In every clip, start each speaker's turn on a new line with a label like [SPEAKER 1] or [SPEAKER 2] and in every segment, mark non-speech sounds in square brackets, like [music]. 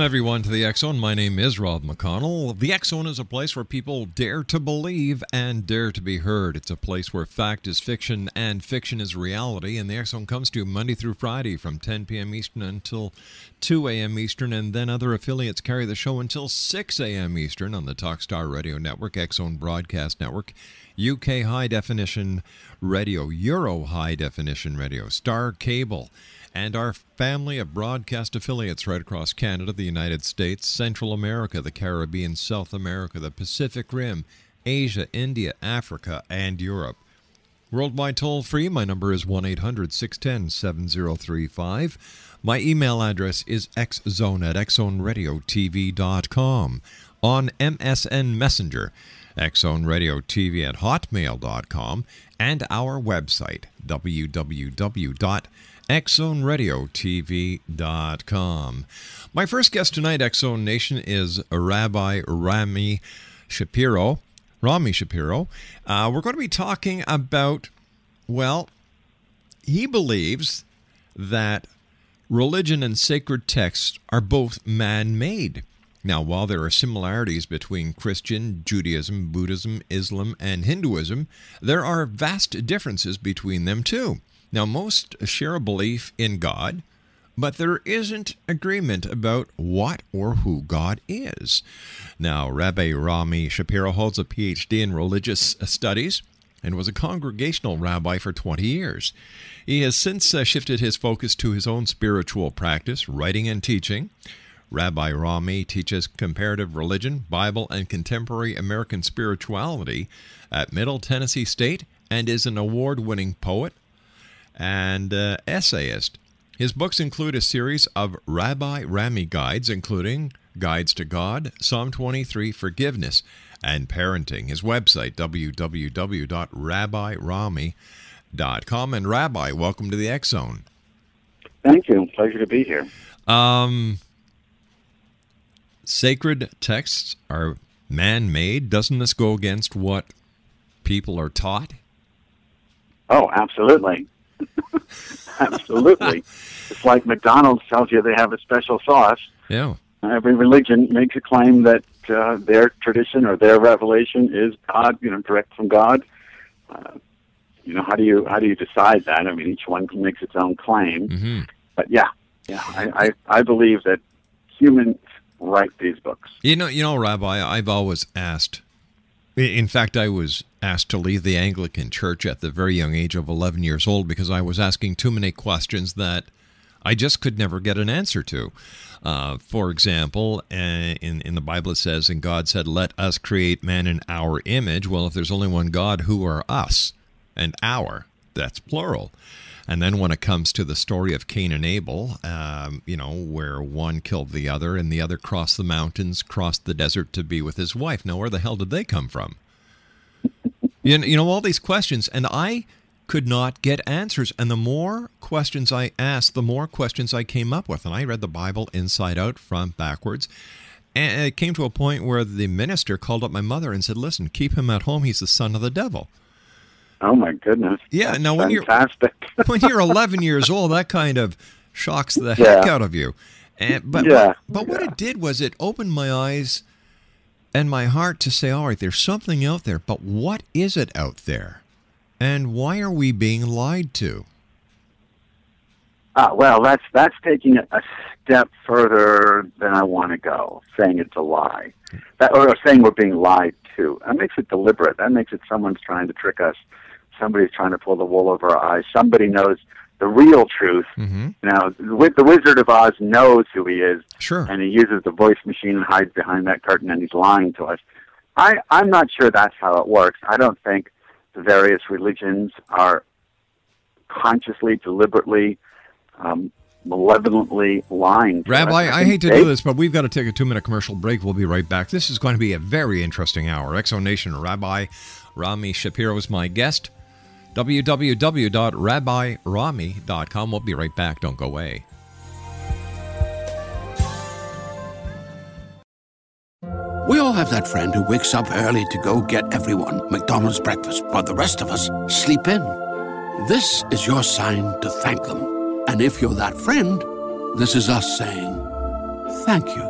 [SPEAKER 1] Welcome everyone to the Zone. My name is Rob McConnell. The Zone is a place where people dare to believe and dare to be heard. It's a place where fact is fiction and fiction is reality. And the Zone comes to you Monday through Friday from 10 p.m. Eastern until 2 a.m. Eastern, and then other affiliates carry the show until 6 a.m. Eastern on the Talkstar Radio Network, Zone Broadcast Network, UK High Definition Radio, Euro High Definition Radio, Star Cable and our family of broadcast affiliates right across Canada, the United States, Central America, the Caribbean, South America, the Pacific Rim, Asia, India, Africa, and Europe. Worldwide toll free, my number is 1 800 610 7035. My email address is xzone at xzoneradiotv.com. On MSN Messenger, xzoneradiotv at hotmail.com, and our website, www xzoneradiotv.com. My first guest tonight, X Zone Nation, is Rabbi Rami Shapiro. Rami Shapiro. Uh, we're going to be talking about, well, he believes that religion and sacred texts are both man made. Now, while there are similarities between Christian, Judaism, Buddhism, Islam, and Hinduism, there are vast differences between them too. Now, most share a belief in God, but there isn't agreement about what or who God is. Now, Rabbi Rami Shapiro holds a PhD in religious studies and was a congregational rabbi for 20 years. He has since uh, shifted his focus to his own spiritual practice, writing and teaching. Rabbi Rami teaches comparative religion, Bible, and contemporary American spirituality at Middle Tennessee State and is an award winning poet and uh, essayist. His books include a series of Rabbi Rami guides, including Guides to God, Psalm 23, Forgiveness, and Parenting. His website, www.rabbirami.com. And Rabbi, welcome to the X Zone.
[SPEAKER 2] Thank you. Pleasure to be here.
[SPEAKER 1] Um, sacred texts are man made. Doesn't this go against what people are taught?
[SPEAKER 2] Oh, absolutely. [laughs] absolutely. it's like McDonald's tells you they have a special sauce.
[SPEAKER 1] Yeah.
[SPEAKER 2] Every religion makes a claim that uh, their tradition or their revelation is God, you know, direct from God. Uh, you know, how do you how do you decide that? I mean, each one makes its own claim.
[SPEAKER 1] Mm-hmm.
[SPEAKER 2] But yeah, yeah, I, I I believe that humans write these books.
[SPEAKER 1] You know, you know, Rabbi, I've always asked. In fact, I was asked to leave the Anglican Church at the very young age of 11 years old because I was asking too many questions that I just could never get an answer to. Uh, for example, uh, in in the Bible it says, "And God said, Let us create man in our image." Well, if there's only one God, who are us? And our, that's plural. And then when it comes to the story of Cain and Abel, um, you know, where one killed the other and the other crossed the mountains, crossed the desert to be with his wife. Now, where the hell did they come from? [laughs] You know, you know all these questions, and I could not get answers. And the more questions I asked, the more questions I came up with. And I read the Bible inside out, front, backwards. And it came to a point where the minister called up my mother and said, Listen, keep him at home. He's the son of the devil.
[SPEAKER 2] Oh my goodness!
[SPEAKER 1] Yeah,
[SPEAKER 2] That's
[SPEAKER 1] now when
[SPEAKER 2] fantastic.
[SPEAKER 1] you're [laughs] when you're 11 years old, that kind of shocks the heck
[SPEAKER 2] Yeah.
[SPEAKER 1] out of you. And but
[SPEAKER 2] Yeah,
[SPEAKER 1] but what
[SPEAKER 2] yeah.
[SPEAKER 1] it did was it opened my eyes and my heart to say, all right, there's something out there, but what is it out there? And why are we being lied to?
[SPEAKER 2] Ah, well, that's that's taking it a step further than I want to go, saying it's a lie, that, or saying we're being lied to. That makes it deliberate. That makes it someone's trying to trick us. Somebody's trying to pull the wool over our eyes. Somebody knows the real truth.
[SPEAKER 1] Mm-hmm.
[SPEAKER 2] Now, the the Wizard of Oz knows who he is,
[SPEAKER 1] Sure.
[SPEAKER 2] and he uses the voice machine and hides behind that curtain, and he's lying to us. I, I'm not sure that's how it works. I don't think the various religions are consciously, deliberately, um, malevolently lying. To
[SPEAKER 1] Rabbi,
[SPEAKER 2] us.
[SPEAKER 1] I hate to do this, but we've got to take a two minute commercial break. We'll be right back. This is going to be a very interesting hour. X Zone Nation Rabbi Rami Shapiro is my guest. www.rabbirami.com. We'll be right back. Don't go away.
[SPEAKER 3] We all have that friend who wakes up early to go get everyone McDonald's breakfast, while the rest of us sleep in. This is your sign to thank them. And if you're that friend, this is us saying thank you.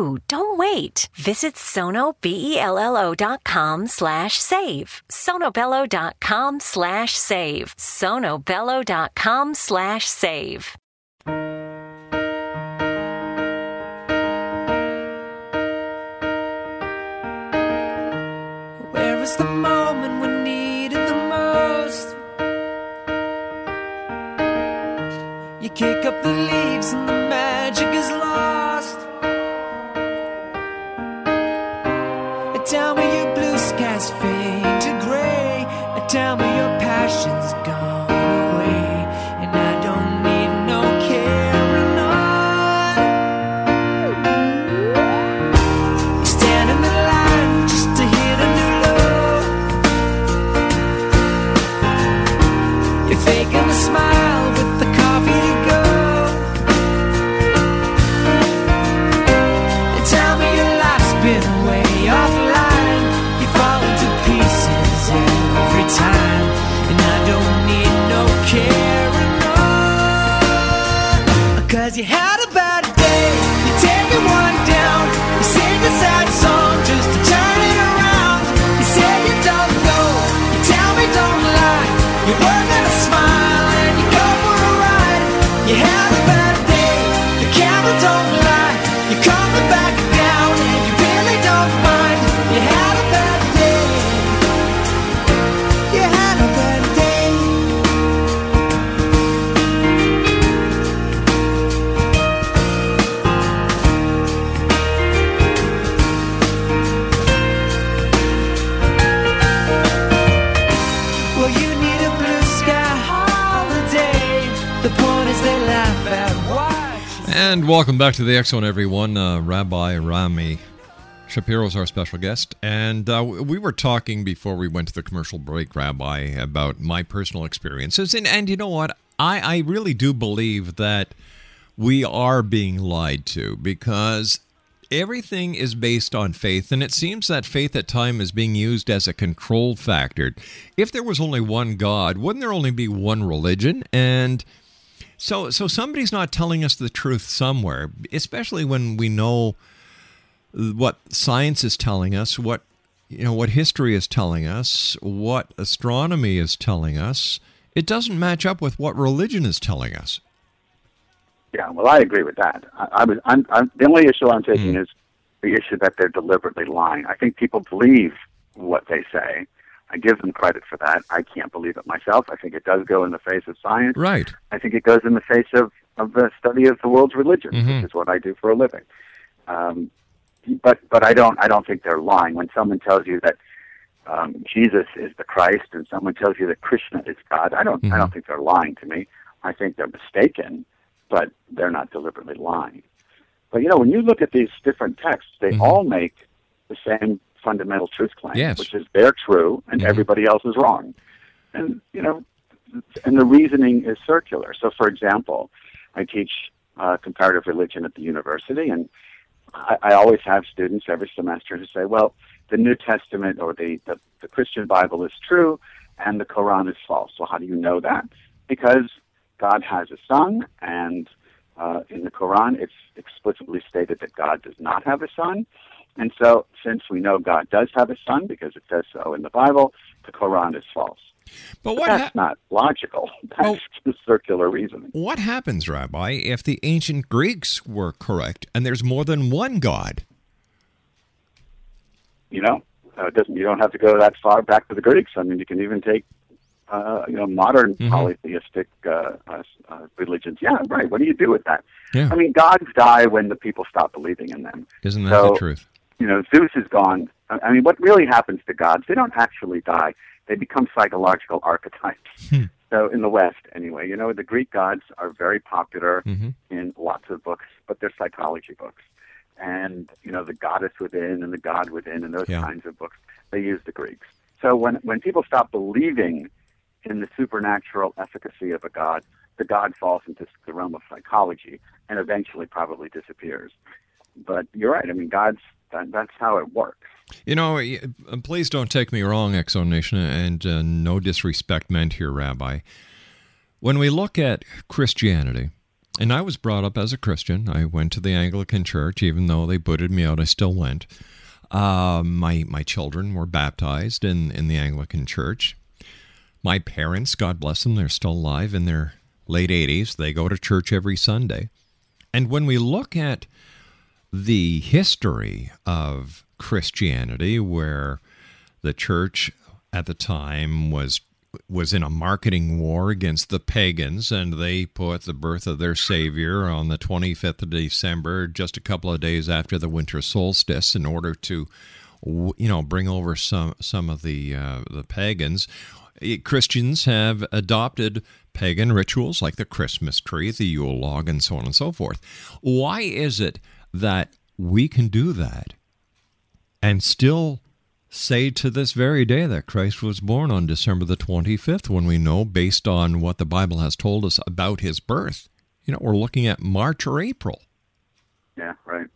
[SPEAKER 4] Don't wait. Visit sonobello.com slash save. sonobello.com slash save. sonobello.com slash save.
[SPEAKER 5] Where is the moment we need it the most? You kick up the leaves and the
[SPEAKER 1] welcome back to the Zone, everyone. Uh, Rabbi Rami Shapiro is our special guest. And uh, we were talking before we went to the commercial break, Rabbi, about my personal experiences. And, and you know what? I, I really do believe that we are being lied to because everything is based on faith, and it seems that faith at time is being used as a control factor. If there was only one God, wouldn't there only be one religion? And so, so somebody's not telling us the truth somewhere, especially when we know what science is telling us, what you know, what history is telling us, what astronomy is telling us. It doesn't match up with what religion is telling us.
[SPEAKER 2] Yeah, well, I agree with that. I, I was, I'm, I'm, the only issue I'm taking hmm. is the issue that they're deliberately lying. I think people believe what they say. I give them credit for that. I can't believe it myself. I think it does go in the face of science.
[SPEAKER 1] Right.
[SPEAKER 2] I think it goes in the face of, of the study of the world's religions,
[SPEAKER 1] Mhm.
[SPEAKER 2] which is what I do for a living. Um, but but I don't I don't think they're lying when someone tells you that um, Jesus is the Christ and someone tells you that Krishna is God. I don't I don't think they're lying to me. I think they're mistaken, but they're not deliberately lying. But you know, when you look at these different texts, they all make the same fundamental truth claim,
[SPEAKER 1] Yes.
[SPEAKER 2] which is they're true and everybody else is wrong. And you know, and the reasoning is circular. So, for example, I teach uh, comparative religion at the university, and I, I always have students every semester who say, "Well, the New Testament or the, the the Christian Bible is true, and the Quran is false." Well, how do you know that? Because God has a son, and uh, in the Quran, it's explicitly stated that God does not have a son. And so, since we know God does have a son because it says so in the Bible, the Quran is false.
[SPEAKER 1] But
[SPEAKER 2] what that's not logical. [laughs] That's just circular reasoning.
[SPEAKER 1] What happens, Rabbi, if the ancient Greeks were correct and there's more than one God?
[SPEAKER 2] You know, uh, doesn't you don't have to go that far back to the Greeks. I mean, you can even take uh, you know modern
[SPEAKER 1] Mhm.
[SPEAKER 2] polytheistic uh, uh, uh, religions. Yeah, right. What do you do with that?
[SPEAKER 1] Yeah.
[SPEAKER 2] I mean, gods die when the people stop believing in them.
[SPEAKER 1] Isn't that
[SPEAKER 2] So,
[SPEAKER 1] the truth?
[SPEAKER 2] You know, Zeus is gone. I mean, what really happens to gods? They don't actually die. They become psychological archetypes.
[SPEAKER 1] Hmm.
[SPEAKER 2] So in the West, anyway, you know, the Greek gods are very popular
[SPEAKER 1] Mhm.
[SPEAKER 2] in lots of books, but they're psychology books. And you know, the goddess within and the god within and those
[SPEAKER 1] Yeah.
[SPEAKER 2] kinds of books, they use the Greeks. So when when people stop believing in the supernatural efficacy of a god, the god falls into the realm of psychology and eventually probably disappears. But you're right. I mean, gods. That, that's how it works.
[SPEAKER 1] You know, uh, please don't take me wrong, X Zone Nation, and uh, no disrespect meant here, Rabbi. When we look at Christianity, and I was brought up as a Christian, I went to the Anglican Church, even though they booted me out, I still went. Uh, my my children were baptized in in the Anglican Church. My parents, God bless them, they're still alive in their late 80s. They go to church every Sunday. And when we look at the history of Christianity, where the church at the time was was in a marketing war against the pagans, and they put the birth of their Savior on the 25th of December, just a couple of days after the winter solstice, in order to, you know, bring over some some of the uh, the pagans. Eh, Christians have adopted pagan rituals like the Christmas tree, the Yule log, and so on and so forth. Why is it that we can do that and still say to this very day that Christ was born on December the 25th when we know, based on what the Bible has told us about his birth, you know, we're looking at March or April.
[SPEAKER 2] Yeah, right.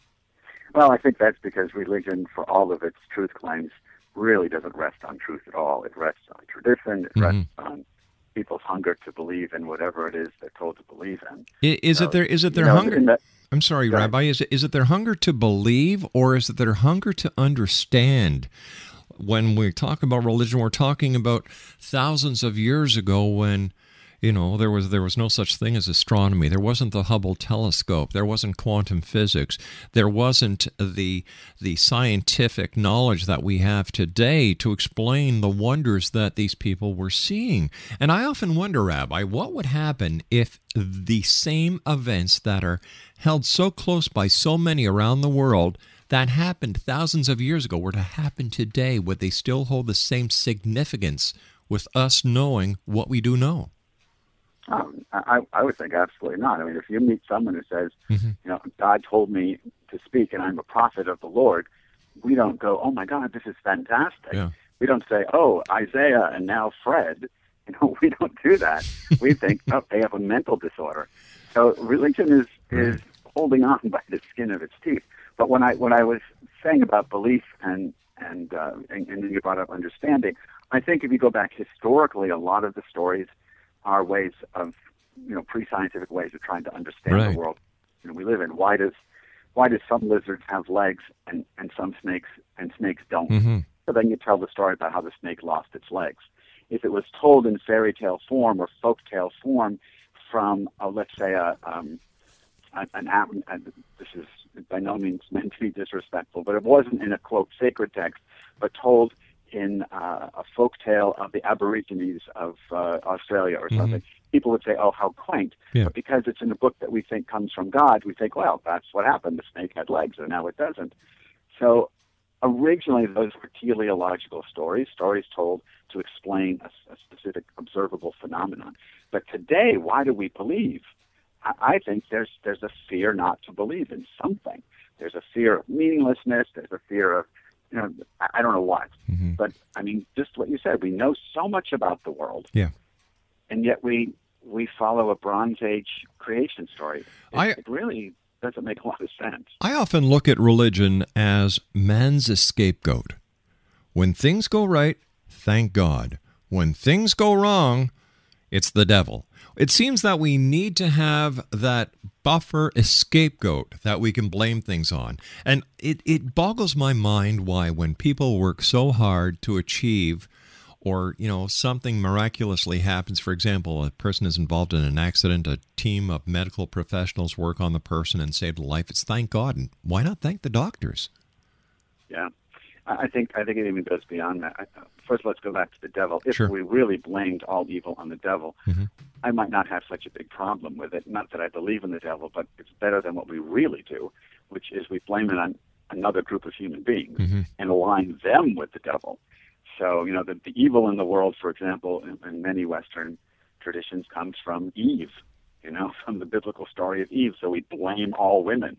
[SPEAKER 2] Well, I think that's because religion, for all of its truth claims, really doesn't rest on truth at all. It rests on tradition. It mm-hmm. rests on people's hunger to believe in whatever it is they're told to believe in.
[SPEAKER 1] Is
[SPEAKER 2] So,
[SPEAKER 1] it their is it their
[SPEAKER 2] know,
[SPEAKER 1] hunger? I'm sorry,
[SPEAKER 2] Go ahead.
[SPEAKER 1] Rabbi. Is it is it their hunger to believe, or is it their hunger to understand? When we talk about religion, we're talking about thousands of years ago when you know there was there was no such thing as astronomy. There wasn't the Hubble telescope. There wasn't quantum physics. There wasn't the the scientific knowledge that we have today to explain the wonders that these people were seeing. And I often wonder, Rabbi, what would happen if the same events that are held so close by so many around the world that happened thousands of years ago were to happen today? Would they still hold the same significance with us knowing what we do know?
[SPEAKER 2] Um, I, I would think absolutely not. I mean, if you meet someone who says,
[SPEAKER 1] Mm-hmm.
[SPEAKER 2] you know, God told me to speak and I'm a prophet of the Lord, we don't go, oh my God, this is fantastic.
[SPEAKER 1] Yeah.
[SPEAKER 2] We don't say, oh, Isaiah and now Fred. [laughs] You know, we don't do that. we think, [laughs] oh, they have a mental disorder. So religion is is holding on [laughs] by the skin of its teeth. But when I when I was saying about belief and and uh, and, and then you brought up understanding, I think if you go back historically, a lot of the stories are ways of you know pre-scientific ways of trying to understand
[SPEAKER 1] Right.
[SPEAKER 2] the world you know, we live in. Why does why do some lizards have legs and and some snakes and snakes don't?
[SPEAKER 1] Mm-hmm.
[SPEAKER 2] So then you tell the story about how the snake lost its legs. If it was told in fairy tale form or folk tale form from, uh, let's say, a, um, an, an app, and this is by no means meant to be disrespectful, but it wasn't in a quote sacred text, but told in uh, a folk tale of the Aborigines of uh, Australia or something, people would say, "Oh, how quaint!"
[SPEAKER 1] Yeah.
[SPEAKER 2] But because it's in a book that we think comes from God, we think, "Well, that's what happened. The snake had legs, and now it doesn't." So originally those were teleological stories, stories told to explain a, a specific observable phenomenon. But today, why do we believe? I, I think there's there's a fear not to believe in something. There's a fear of meaninglessness. There's a fear of you know I, don't know what. Mm-hmm. But I mean, just what you said, we know so much about the world,
[SPEAKER 1] Yeah.
[SPEAKER 2] and yet we we follow a Bronze Age creation story. It,
[SPEAKER 1] I-
[SPEAKER 2] it really doesn't make a lot of sense.
[SPEAKER 1] I often look at religion as man's scapegoat. When things go right, thank God. When things go wrong, it's the devil. It seems that we need to have that buffer scapegoat that we can blame things on. And it, it boggles my mind why, when people work so hard to achieve or you know something miraculously happens for example a person is involved in an accident a team of medical professionals work on the person and save the life it's thank god and why not thank the doctors
[SPEAKER 2] Yeah, I think I think it even goes beyond that. First, let's go back to the devil. If
[SPEAKER 1] Sure.
[SPEAKER 2] we really blamed all evil on the devil,
[SPEAKER 1] Mhm.
[SPEAKER 2] I might not have such a big problem with it. Not that I believe in the devil, but it's better than what we really do, which is we blame it on another group of human beings
[SPEAKER 1] Mhm.
[SPEAKER 2] and align them with the devil. So, you know, the, the evil in the world, for example, in, in many Western traditions, comes from Eve. You know, [laughs] from the biblical story of Eve. So we blame all women.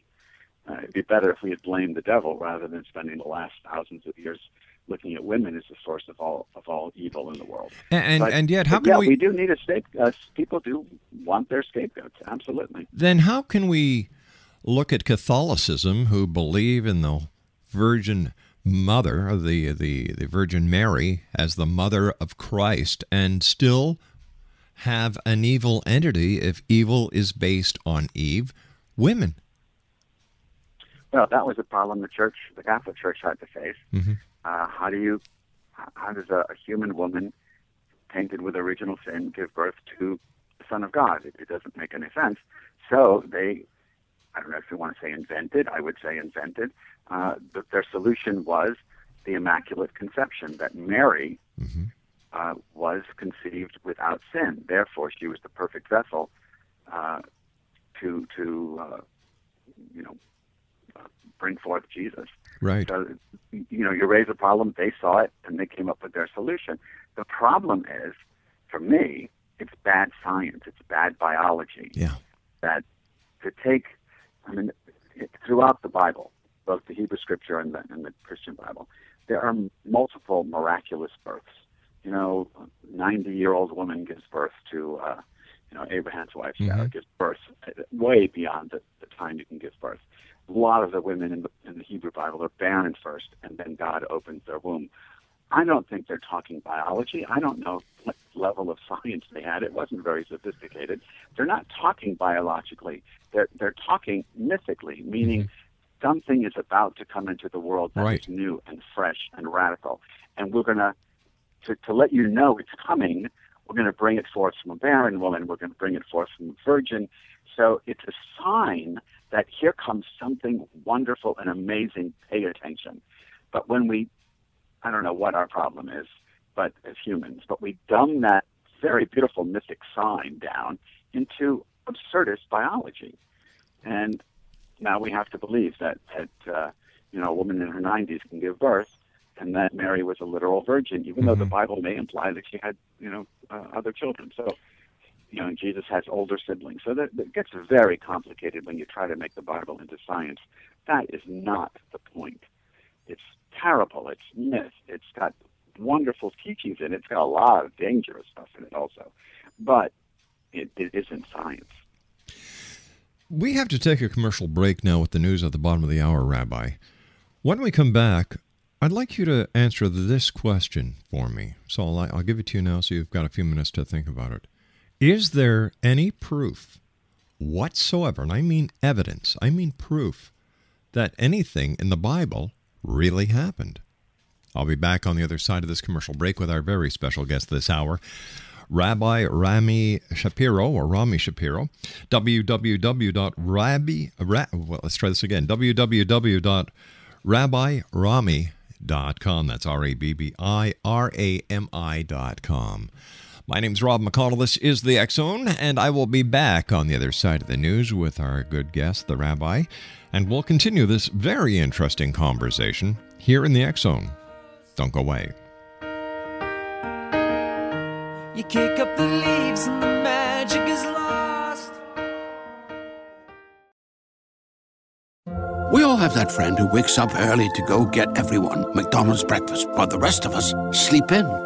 [SPEAKER 2] Uh, it'd be better if we had blamed the devil rather than spending the last thousands of years looking at women as the source of all of all evil in the world.
[SPEAKER 1] and and,
[SPEAKER 2] But-
[SPEAKER 1] and yet how can
[SPEAKER 2] yeah,
[SPEAKER 1] we,
[SPEAKER 2] we do need a scapegoat. Uh, people do want their scapegoats. Absolutely.
[SPEAKER 1] then how can we look at catholicism who believe in the virgin mother the, the the virgin mary as the mother of christ and still have an evil entity if evil is based on eve women
[SPEAKER 2] Well, that was a problem the church, the Catholic Church, had to face.
[SPEAKER 1] Mhm.
[SPEAKER 2] Uh, how do you, how does a, a human woman tainted with original sin give birth to the Son of God? It, it doesn't make any sense. So they, I don't know if you want to say invented. I would say invented. Uh, but their solution was the Immaculate Conception. That Mary uh, was conceived without sin. Therefore, she was the perfect vessel uh, to to uh, you know bring forth Jesus.
[SPEAKER 1] right
[SPEAKER 2] So, you know, you raise a problem, they saw it, and they came up with their solution. The problem is, for me, it's bad science, it's bad biology.
[SPEAKER 1] yeah
[SPEAKER 2] That to take, I mean, it- throughout the Bible, both the Hebrew Scripture and the, and the Christian Bible, there are multiple miraculous births. You know, 90-year-old woman gives birth to, uh, you know, Abraham's wife Sarah
[SPEAKER 1] Mhm.
[SPEAKER 2] gives birth uh, way beyond the, the time you can give birth. A lot of the women in the, in the Hebrew Bible are barren first, and then God opens their womb. I don't think they're talking biology. I don't know. What level of science they had. It wasn't very sophisticated. They're not talking biologically. They're they're talking mythically, meaning mm-hmm. something is about to come into the world that is
[SPEAKER 1] Right.
[SPEAKER 2] new and fresh and radical, and we're gonna to, to let you know it's coming. We're going to bring it forth from a barren woman. We're going to bring it forth from a virgin. So it's a sign that here comes something wonderful and amazing. Pay attention. But when we, I don't know what our problem is, but as humans, but we dumb that very beautiful mythic sign down into absurdist biology, and now we have to believe that that uh, you know a woman in her 90s can give birth, and that Mary was a literal virgin, even though the Bible may imply that she had you know uh, other children. So you know, Jesus has older siblings. So that, that gets very complicated when you try to make the Bible into science. That is not the point. It's terrible. It's myth. It's got wonderful teachings in it. It's got a lot of dangerous stuff in it also. But it, it isn't science.
[SPEAKER 1] We have to take a commercial break now with the news at the bottom of the hour, Rabbi. When we come back, I'd like you to answer this question for me. So I'll, I'll give it to you now so you've got a few minutes to think about it. Is there any proof whatsoever, and I mean evidence, I mean proof, that anything in the Bible really happened? I'll be back on the other side of this commercial break with our very special guest this hour, Rabbi Rami Shapiro or Rami Shapiro. www.rabbi ra, well, let's try this again. www.rabbirami.com. That's R A B B I R A M I dot com. My name's Rob McConnell. This is the X Zone, and I will be back on the other side of the news with our good guest, the Rabbi, and we'll continue this very interesting conversation here in the X Zone. Don't go away.
[SPEAKER 5] You kick up the leaves and the magic is lost.
[SPEAKER 3] We all have that friend who wakes up early to go get everyone McDonald's breakfast while the rest of us sleep in.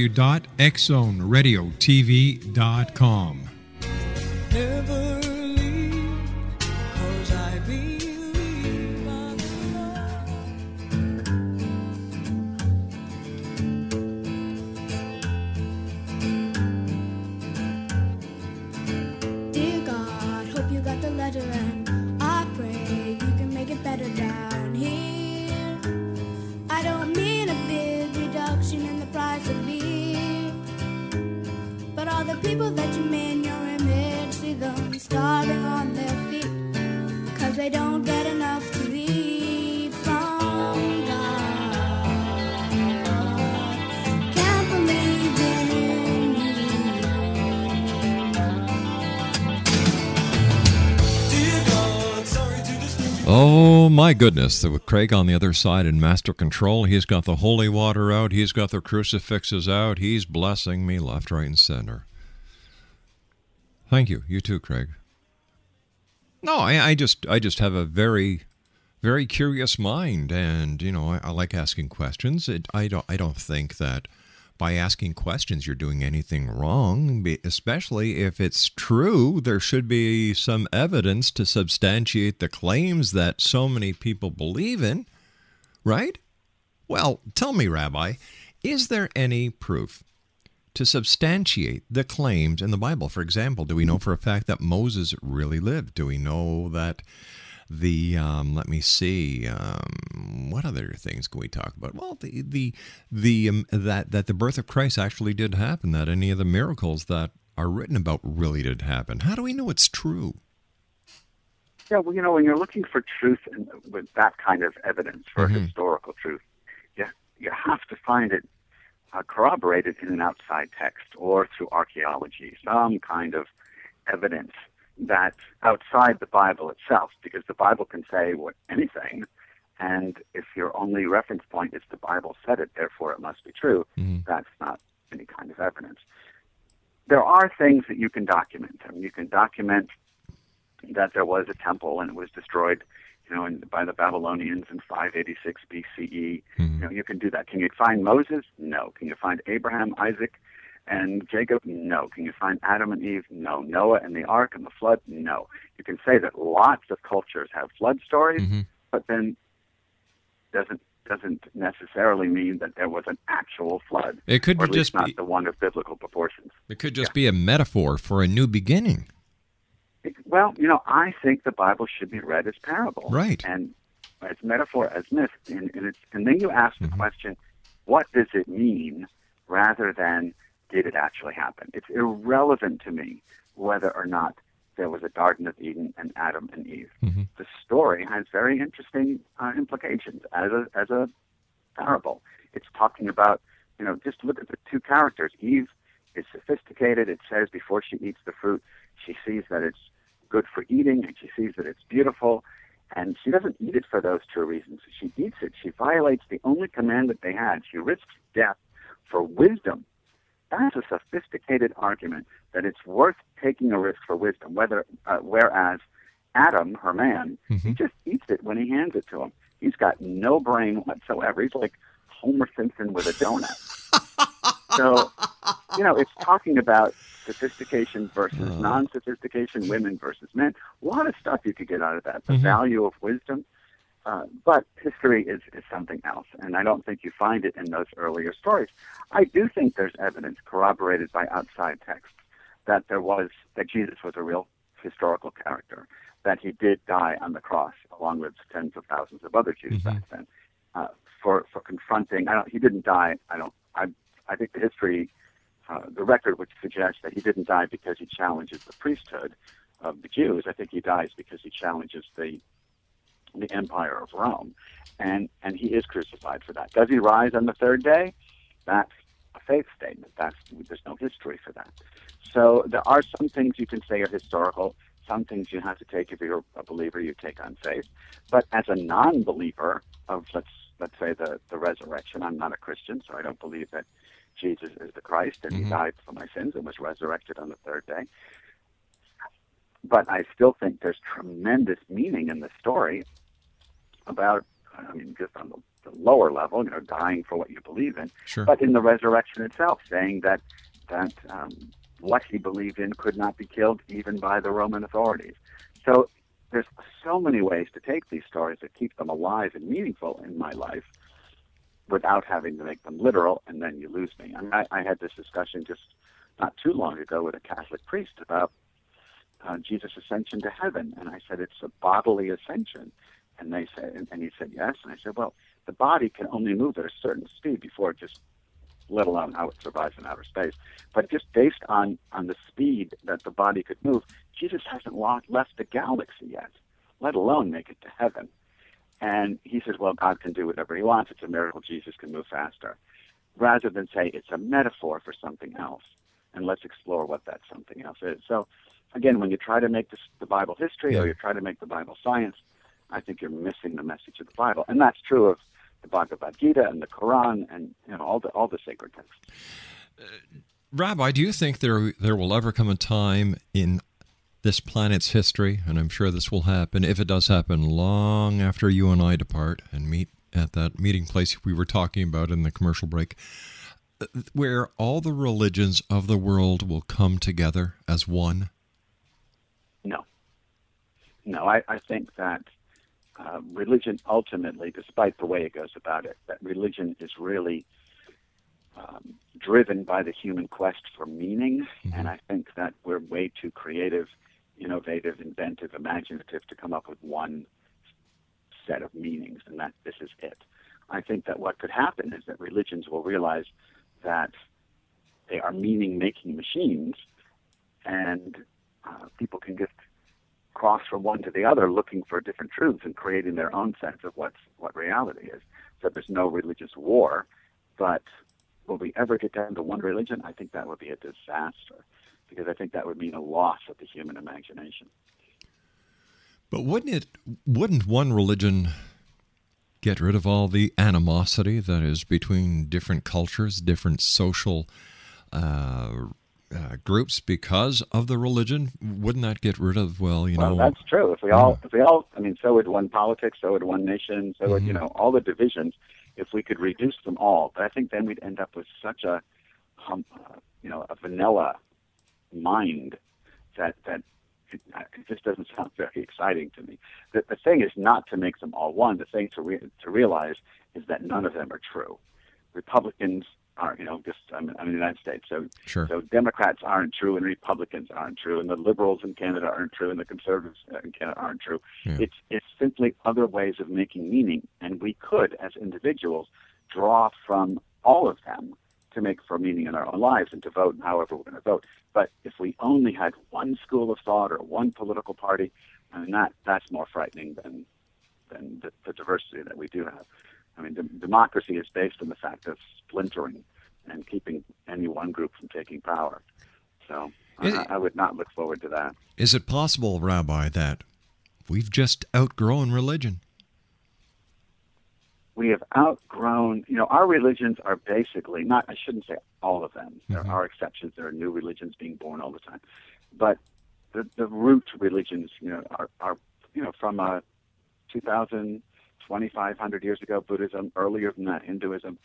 [SPEAKER 1] www.xzoneradiotv.com.
[SPEAKER 5] Never
[SPEAKER 6] people that you mean your image see them starving on their feet cause they don't get enough to eat from God. Can't believe in me.
[SPEAKER 1] Oh my goodness, with Craig on the other side in master control, he's got the holy water out, he's got the crucifixes out, he's blessing me left, right, and center. Thank you. You too, Craig. No, I, I just I just have a very very curious mind, and you know I, I like asking questions. It, I don't I don't think that by asking questions you're doing anything wrong, especially if it's true. There should be some evidence to substantiate the claims that so many people believe in, right? Well, tell me, Rabbi, is there any proof to substantiate the claims in the Bible? For example, do we know for a fact that Moses really lived? Do we know that the um, let me see um, what other things can we talk about? Well, the the the um, that that the birth of Christ actually did happen. That any of the miracles that are written about really did happen. How do we know it's true?
[SPEAKER 2] Yeah, well, you know, when you're looking for truth and with that kind of evidence for
[SPEAKER 1] Mhm.
[SPEAKER 2] historical truth, yeah, you have to find it uh, corroborated in an outside text or through archaeology, some kind of evidence that outside the Bible itself, because the Bible can say what anything, and if your only reference point is the Bible said it, therefore it must be true, that's not any kind of evidence. There are things that you can document. I mean, you can document that there was a temple and it was destroyed, you know, in, by the Babylonians in 586 BCE. Mm-hmm. You know, you can do that. Can you find Moses? No. Can you find Abraham, Isaac, and Jacob? No. Can you find Adam and Eve? No. Noah and the ark and the flood? No. You can say that lots of cultures have flood stories, mm-hmm. but then doesn't doesn't necessarily mean that there was an actual flood.
[SPEAKER 1] It could
[SPEAKER 2] or at least
[SPEAKER 1] just
[SPEAKER 2] not
[SPEAKER 1] be-
[SPEAKER 2] the one of biblical proportions.
[SPEAKER 1] It could just be a metaphor for a new beginning.
[SPEAKER 2] Well, you know, I think the Bible should be read as parable,
[SPEAKER 1] Right.
[SPEAKER 2] And as metaphor, as myth, and, and, it's, and then you ask
[SPEAKER 1] Mm-hmm.
[SPEAKER 2] the question, what does it mean, rather than did it actually happen? It's irrelevant to me whether or not there was a Garden of Eden and Adam and Eve.
[SPEAKER 1] Mm-hmm.
[SPEAKER 2] The story has very interesting uh, implications as a as a parable. It's talking about, you know, just look at the two characters. Eve is sophisticated. It says before she eats the fruit, she sees that it's good for eating and she sees that it's beautiful. And she doesn't eat it for those two reasons. She eats it. She violates the only commandment they had. She risks death for wisdom. That's a sophisticated argument that it's worth taking a risk for wisdom. Whether, uh, whereas Adam, her man, he just eats it when he hands it to him. He's got no brain whatsoever. He's like Homer Simpson with a donut. [laughs] so, you know, it's talking about sophistication versus non-sophistication, women versus men. A lot of stuff you could get out of that. The
[SPEAKER 7] Mhm.
[SPEAKER 2] value of wisdom. Uh, but history is, is something else, and I don't think you find it in those earlier stories. I do think there's evidence corroborated by outside texts that there was that Jesus was a real historical character, that he did die on the cross along with tens of thousands of other Jews back then uh, for for confronting. I don't. He didn't die. I don't. I I think the history, uh, the record would suggest that he didn't die because he challenges the priesthood of the Jews. I think he dies because he challenges the the empire of Rome, and and he is crucified for that. Does he rise on the third day? That's a faith statement. That's there's no history for that. So there are some things you can say are historical. Some things you have to take if you're a believer, you take on faith. But as a non-believer of let's let's say the the resurrection, I'm not a Christian, so I don't believe that Jesus is the Christ and he died for my sins and was resurrected on the third day. But I still think there's tremendous meaning in the story about, I mean, just on the, the lower level, you know, dying for what you believe in,
[SPEAKER 1] Sure.
[SPEAKER 2] but in the resurrection itself, saying that that um, what he believed in could not be killed even by the Roman authorities. So there's so many ways to take these stories that keep them alive and meaningful in my life without having to make them literal, and then you lose me. I, I, I had this discussion just not too long ago with a Catholic priest about uh, Jesus' ascension to heaven, and I said it's a bodily ascension, and they said, and, and he said yes, and I said, well, the body can only move at a certain speed before it just, let alone how it survives in outer space, but just based on on the speed that the body could move, Jesus hasn't lost, left the galaxy yet, let alone make it to heaven. And he says, well, God can do whatever he wants. It's a miracle. Jesus can move faster. Rather than say it's a metaphor for something else. And let's explore what that something else is. So, again, when you try to make this, the Bible history or you try to make the Bible science, I think you're missing the message of the Bible, and that's true of the Bhagavad Gita and the Quran and you know all the all the sacred texts.
[SPEAKER 1] Uh, Rabbi, do you think there there will ever come a time in this planet's history, and I'm sure this will happen if it does happen long after you and I depart and meet at that meeting place we were talking about in the commercial break, where all the religions of the world will come together as one?
[SPEAKER 2] No. No, I, I think that uh, religion ultimately, despite the way it goes about it, that religion is really um, driven by the human quest for meaning.
[SPEAKER 1] Mm-hmm.
[SPEAKER 2] And I think that we're way too creative, innovative, inventive, imaginative to come up with one set of meanings, and that this is it. I think that what could happen is that religions will realize that they are meaning making machines, and uh, people can just cross from one to the other looking for different truths and creating their own sense of what's what reality is. So there's no religious war, but will we ever get down to one religion? I think that would be a disaster because I think that would mean a loss of the human imagination.
[SPEAKER 1] But wouldn't it wouldn't one religion get rid of all the animosity that is between different cultures, different social uh, uh, groups because of the religion? Wouldn't that get rid of well, you
[SPEAKER 2] well,
[SPEAKER 1] know?
[SPEAKER 2] that's true. If we all, if we all, I mean, so would one politics, so would one nation, so would you
[SPEAKER 1] Mhm.
[SPEAKER 2] know all the divisions. If we could reduce them all, but I think then we'd end up with such a, hum, uh, you know, a vanilla mind that that it, it just doesn't sound very exciting to me. The, the thing is not to make them all one. The thing to re- to realize is that none of them are true. Republicans are, you know, just I'm, I'm in the United States, so
[SPEAKER 1] Sure.
[SPEAKER 2] so Democrats aren't true, and Republicans aren't true, and the liberals in Canada aren't true, and the conservatives uh, in Canada aren't true.
[SPEAKER 1] Yeah.
[SPEAKER 2] It's it's simply other ways of making meaning, and we could, as individuals, draw from all of them to make for meaning in our own lives and to vote however we're going to vote. But if we only had one school of thought or one political party, I mean that that's more frightening than than the, the diversity that we do have. I mean, dem- democracy is based on the fact of splintering and keeping any one group from taking power. So
[SPEAKER 1] Is
[SPEAKER 2] I,
[SPEAKER 1] it-
[SPEAKER 2] I would not look forward to that.
[SPEAKER 1] Is it possible, Rabbi, that we've just outgrown religion?
[SPEAKER 2] We have outgrown, you know, our religions are basically not, I shouldn't say all of them. There are exceptions. There are new religions being born all the time. But the, the root religions, you know, are, are you know, from uh, 2,000, 2,500 years ago, Buddhism, earlier than that, Hinduism.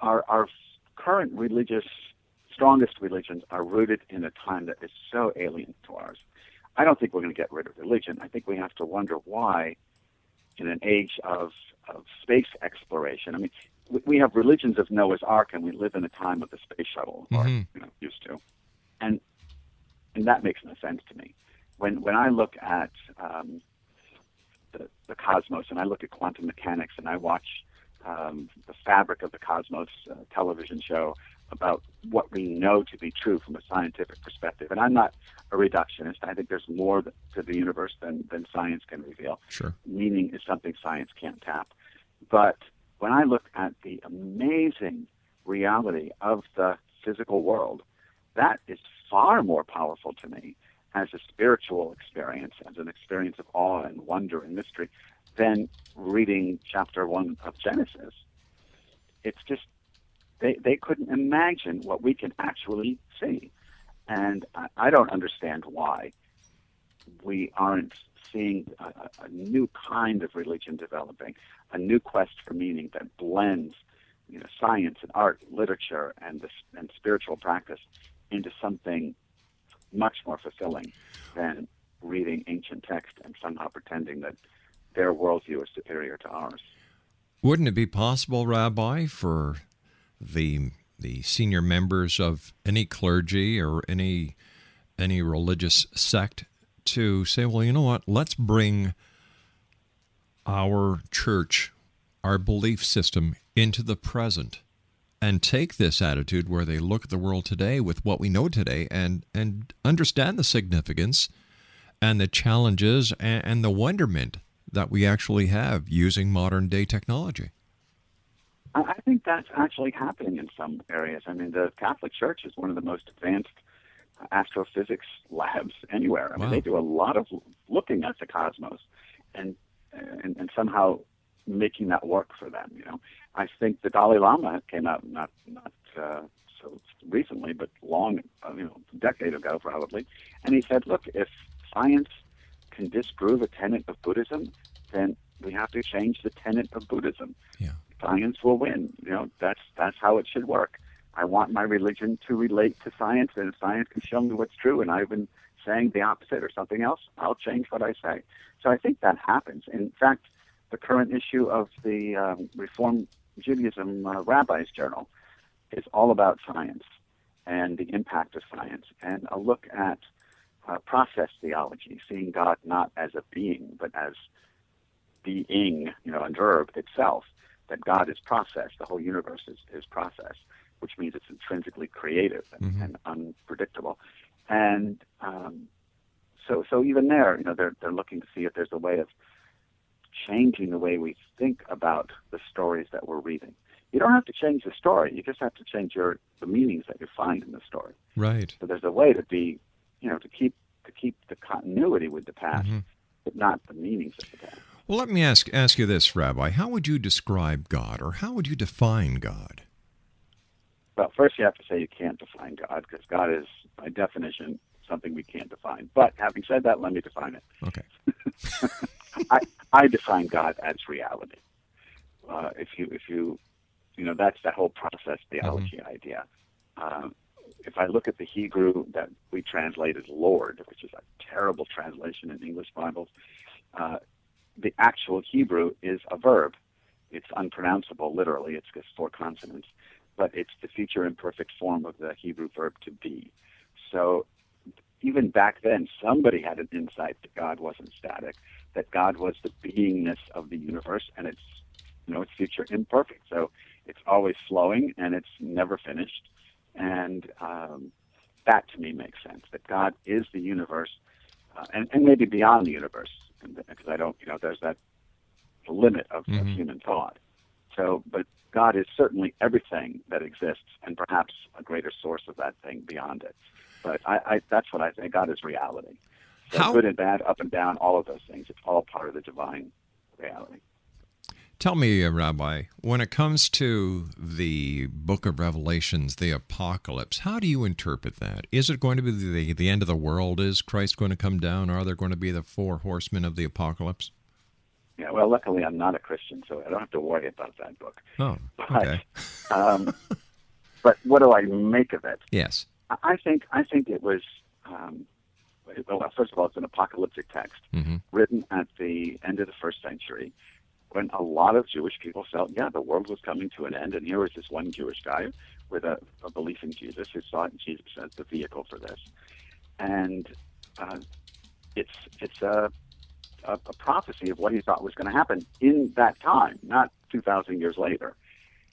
[SPEAKER 2] Our, our current religious, strongest religions are rooted in a time that is so alien to ours. I don't think we're going to get rid of religion. I think we have to wonder why in an age of, of space exploration. I mean, we- we have religions of Noah's Ark, and we live in a time of the space shuttle, or
[SPEAKER 1] Mhm.
[SPEAKER 2] you know, used to, and and that makes no sense to me. When when I look at um, the, the cosmos, and I look at quantum mechanics, and I watch um, the fabric of the cosmos uh, television show about what we know to be true from a scientific perspective. And I'm not a reductionist. I think there's more to the universe than, than science can reveal.
[SPEAKER 1] Sure.
[SPEAKER 2] Meaning is something science can't tap. But when I look at the amazing reality of the physical world, that is far more powerful to me as a spiritual experience, as an experience of awe and wonder and mystery, than reading chapter one of Genesis. It's just they they couldn't imagine what we can actually see, and I, I don't understand why we aren't seeing a, a- new kind of religion developing, a new quest for meaning that blends, you know, science and art, literature, and the, and spiritual practice into something much more fulfilling than reading ancient text and somehow pretending that their worldview is superior to ours.
[SPEAKER 1] Wouldn't it be possible, Rabbi, for the the senior members of any clergy or any any religious sect to say, well, you know what? Let's bring our church, our belief system into the present and take this attitude where they look at the world today with what we know today and and understand the significance and the challenges and, and the wonderment that we actually have using modern day technology.
[SPEAKER 2] I I think that's actually happening in some areas. I mean, the Catholic Church is one of the most advanced astrophysics labs anywhere. I mean,
[SPEAKER 1] Wow.
[SPEAKER 2] they do a lot of looking at the cosmos, and and, and somehow making that work for them. You know, I think the Dalai Lama came out not not uh, so recently, but long, uh, you know, a decade ago probably, and he said, look, if science can disprove a tenet of Buddhism, then we have to change the tenet of Buddhism.
[SPEAKER 1] Yeah.
[SPEAKER 2] Science will win. You know, that's that's how it should work. I want my religion to relate to science, and if science can show me what's true, and I've been saying the opposite or something else, I'll change what I say. So I think that happens. In fact, the current issue of the um, Reform Judaism uh, Rabbis Journal is all about science and the impact of science, and a look at uh, process theology, seeing God not as a being, but as being, you know, a verb itself, that God is process, the whole universe is, is process, which means it's intrinsically creative and,
[SPEAKER 1] Mhm.
[SPEAKER 2] and unpredictable. And um, so, so even there, you know, they're, they're looking to see if there's a way of changing the way we think about the stories that we're reading. You don't have to change the story; you just have to change your the meanings that you find in the story.
[SPEAKER 1] Right.
[SPEAKER 2] So there's a way to be, you know, to keep to keep the continuity with the past,
[SPEAKER 1] Mhm.
[SPEAKER 2] but not the meanings of the past.
[SPEAKER 1] Well, let me ask ask you this, Rabbi. How would you describe God, or how would you define God?
[SPEAKER 2] Well, first you have to say you can't define God because God is, by definition, something we can't define. But having said that, let me define it.
[SPEAKER 1] Okay. [laughs]
[SPEAKER 2] I, I define God as reality. Uh, if you if you you know that's that whole process theology idea. Um, if I look at the Hebrew that we translate as Lord, which is a terrible translation in English Bibles, uh, the actual Hebrew is a verb. It's unpronounceable literally. It's just four consonants, but it's the future imperfect form of the Hebrew verb to be. So even back then, somebody had an insight that God wasn't static, that God was the beingness of the universe, and it's you know it's future imperfect. So it's always flowing and it's never finished, and um, that to me makes sense. That God is the universe, uh, and and maybe beyond the universe, because I don't you know there's that limit of, of
[SPEAKER 1] Mhm.
[SPEAKER 2] human thought. So, but God is certainly everything that exists, and perhaps a greater source of that thing beyond it. But I, I that's what I think. God is reality. So
[SPEAKER 1] How-
[SPEAKER 2] good and bad, up and down, all of those things. It's all part of the divine reality.
[SPEAKER 1] Tell me, uh, Rabbi, when it comes to the book of Revelations, the apocalypse, how do you interpret that? Is it going to be the, the end of the world? Is Christ going to come down? Are there going to be the four horsemen of the apocalypse?
[SPEAKER 2] Yeah. Well, luckily I'm not a Christian, so I don't have to worry about that book.
[SPEAKER 1] Oh,
[SPEAKER 2] But,
[SPEAKER 1] okay. [laughs]
[SPEAKER 2] um, but what do I make of it?
[SPEAKER 1] Yes.
[SPEAKER 2] I- think I think it was. Um, well, first of all, it's an apocalyptic text
[SPEAKER 1] hmm
[SPEAKER 2] written at the end of the first century, when a lot of Jewish people felt, yeah, the world was coming to an end, and here was this one Jewish guy with a, a belief in Jesus who saw Jesus as the vehicle for this, and uh, it's it's a, a a prophecy of what he thought was going to happen in that time, not two thousand years later.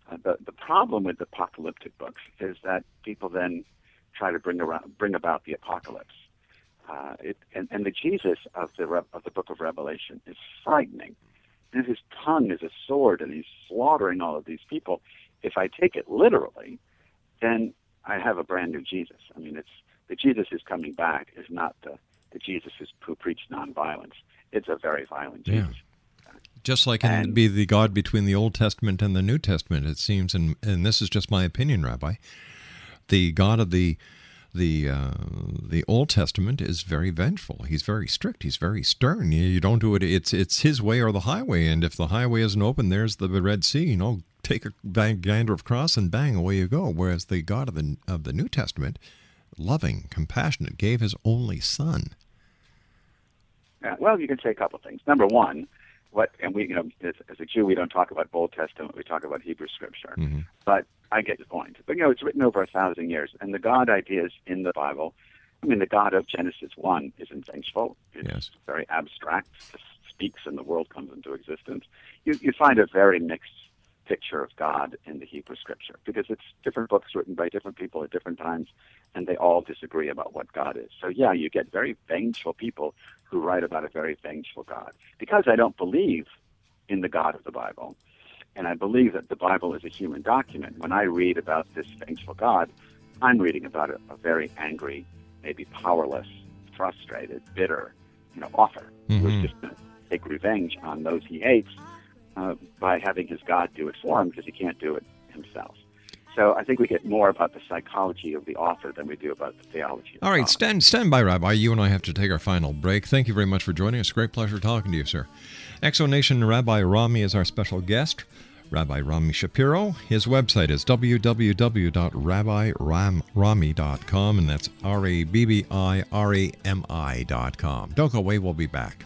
[SPEAKER 2] Uh, the the problem with apocalyptic books is that people then try to bring around bring about the apocalypse. Uh, it, and, and the Jesus of the of the Book of Revelation is frightening. And his tongue is a sword, and he's slaughtering all of these people. If I take it literally, then I have a brand new Jesus. I mean, it's the Jesus who's coming back is not the the Jesus who preached nonviolence. It's a very violent Jesus. Yeah.
[SPEAKER 1] Just like in
[SPEAKER 2] And-
[SPEAKER 1] be the God between the Old Testament and the New Testament, it seems, and and this is just my opinion, Rabbi. The God of the the uh, the Old Testament is very vengeful. He's very strict. He's very stern. You, you don't do it. It's it's his way or the highway. And if the highway isn't open, there's the Red Sea. You know, take a bang, gander of cross and bang, away you go. Whereas the God of the of the New Testament, loving, compassionate, gave his only Son.
[SPEAKER 2] Yeah, well, you can say a couple things. Number one, what and we, you know, as, as a Jew, we don't talk about Old Testament. We talk about Hebrew Scripture.
[SPEAKER 1] Mhm.
[SPEAKER 2] But I get the point. But you know, it's written over a thousand years, and the God ideas in the Bible. I mean, the God of Genesis one isn't vengeful. It's
[SPEAKER 1] Yes.
[SPEAKER 2] very abstract. Just speaks, and the world comes into existence. You you find a very mixed picture of God in the Hebrew Scripture because it's different books written by different people at different times, and they all disagree about what God is. So yeah, you get very vengeful people who write about a very vengeful God. Because I don't believe in the God of the Bible, and I believe that the Bible is a human document. When I read about this vengeful God, I'm reading about a, a very angry, maybe powerless, frustrated, bitter, you know, author who's
[SPEAKER 1] Mhm.
[SPEAKER 2] just going to take revenge on those he hates uh, by having his God do it for him because he can't do it himself. So I think we get more about the psychology of the author than we do about the theology.
[SPEAKER 1] All right, stand stand by, Rabbi. You and I have to take our final break. Thank you very much for joining us. Great pleasure talking to you, sir. X Zone Nation Rabbi Rami is our special guest. Rabbi Rami Shapiro. His website is www.rabbirami.com, and that's R A B B I R A M I.com. Don't go away, we'll be back.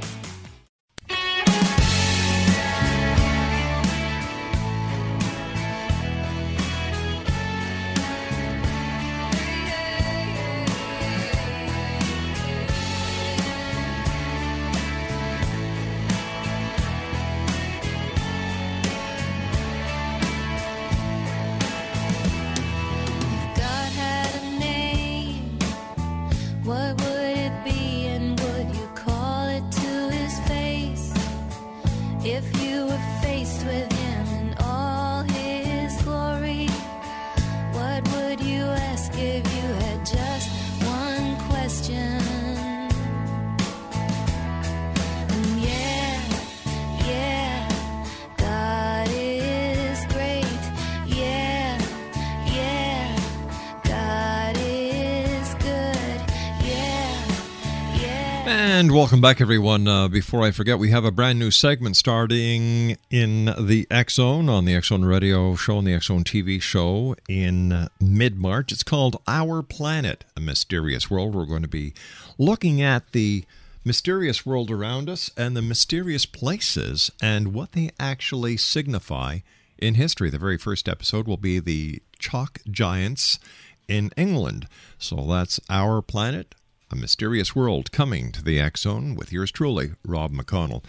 [SPEAKER 8] And
[SPEAKER 1] welcome back, everyone. Uh, before I forget, we have a brand new segment starting in the X Zone on the X Zone Radio Show and the X Zone TV show in mid March. It's called Our Planet, a Mysterious World. We're going to be looking at the mysterious world around us and the mysterious places and what they actually signify in history. The very first episode will be the chalk giants in England. So that's Our Planet, a mysterious world coming to the Zone with yours truly, Rob McConnell.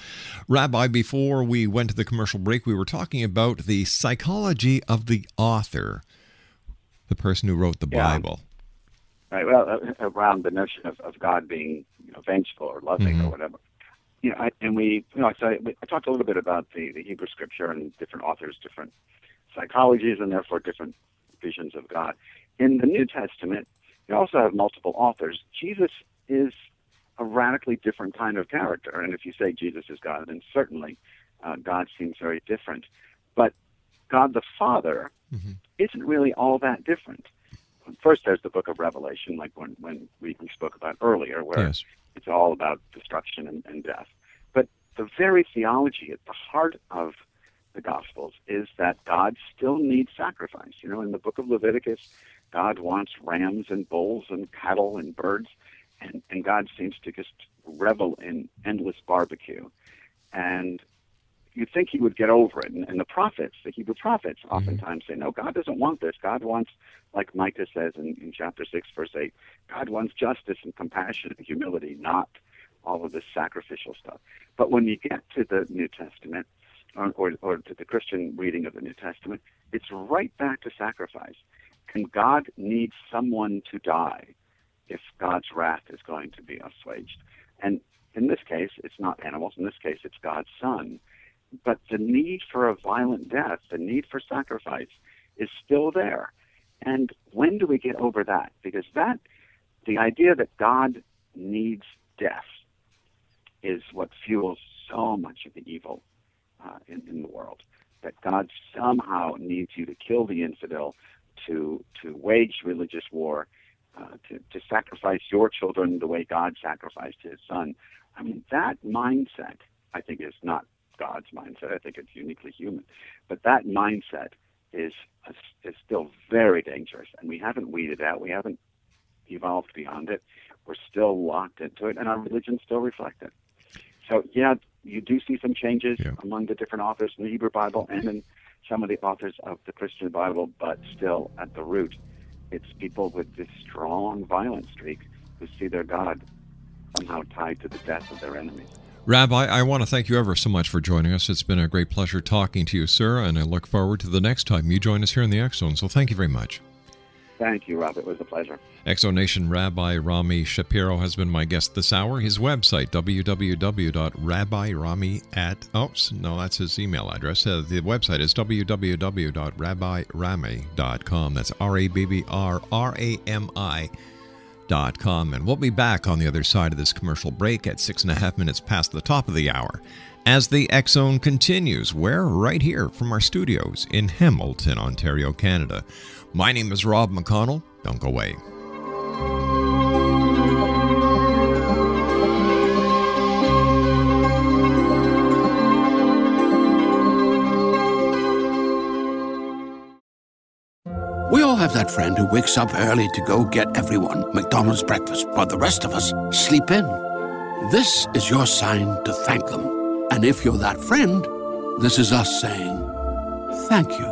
[SPEAKER 1] Rabbi, before we went to the commercial break, we were talking about the psychology of the author, the person who wrote the
[SPEAKER 2] Yeah.
[SPEAKER 1] Bible.
[SPEAKER 2] right? Well, uh, around the notion of, of God being you know, vengeful or loving
[SPEAKER 1] Mhm.
[SPEAKER 2] or whatever. You know, I, and we, you know, so I, I talked a little bit about the, the Hebrew Scripture and different authors, different psychologies, and therefore different visions of God. In the New Testament, you also have multiple authors. Jesus is a radically different kind of character, and if you say Jesus is God, then certainly uh, God seems very different. But God the Father isn't really all that different first there's the book of Revelation, like when, when we, we spoke about earlier, where
[SPEAKER 1] Yes.
[SPEAKER 2] it's all about destruction and, and death. But the very theology at the heart of the Gospels is that God still needs sacrifice. You know, in the book of Leviticus, God wants rams and bulls and cattle and birds, and, and God seems to just revel in endless barbecue. And you'd think he would get over it. And, and the prophets, the Hebrew prophets, mm-hmm. oftentimes say, no, God doesn't want this. God wants, like Micah says in, in chapter 6, verse 8, God wants justice and compassion and humility, not all of this sacrificial stuff. But when you get to the New Testament, or, or, or to the Christian reading of the New Testament, it's right back to sacrifice. And God needs someone to die if God's wrath is going to be assuaged. And in this case, it's not animals. In this case, it's God's Son. But the need for a violent death, the need for sacrifice, is still there. And when do we get over that? Because that, the idea that God needs death, is what fuels so much of the evil uh, in, in the world. That God somehow needs you to kill the infidel, to to wage religious war, uh, to, to sacrifice your children the way God sacrificed his son. I mean, that mindset, I think, is not God's mindset. I think it's uniquely human. But that mindset is, is still very dangerous, and we haven't weeded out. We haven't evolved beyond it. We're still locked into it, and our religion still reflects it. So, yeah, you do see some changes
[SPEAKER 1] Yeah.
[SPEAKER 2] among the different authors in the Hebrew Bible and in some of the authors of the Christian Bible, but still, at the root, it's people with this strong violent streak who see their God somehow tied to the death of their enemies.
[SPEAKER 1] Rabbi, I want to thank you ever so much for joining us. It's been a great pleasure talking to you, sir, and I look forward to the next time you join us here in the X Zone. So thank you very much.
[SPEAKER 2] Thank you, Rob. It was a pleasure.
[SPEAKER 1] X Zone Nation Rabbi Rami Shapiro has been my guest this hour. His website, www.rabbirami at, oh, no, that's his email address. Uh, the website is www.rabbirami.com. That's R A B B R R A M I dot com. And we'll be back on the other side of this commercial break at six and a half minutes past the top of the hour as the X continues. We're right here from our studios in Hamilton, Ontario, Canada. My name is Rob McConnell. Don't go away.
[SPEAKER 3] We all have that friend who wakes up early to go get everyone McDonald's breakfast, while the rest of us sleep in. This is your sign to thank them. And if you're that friend, this is us saying thank you.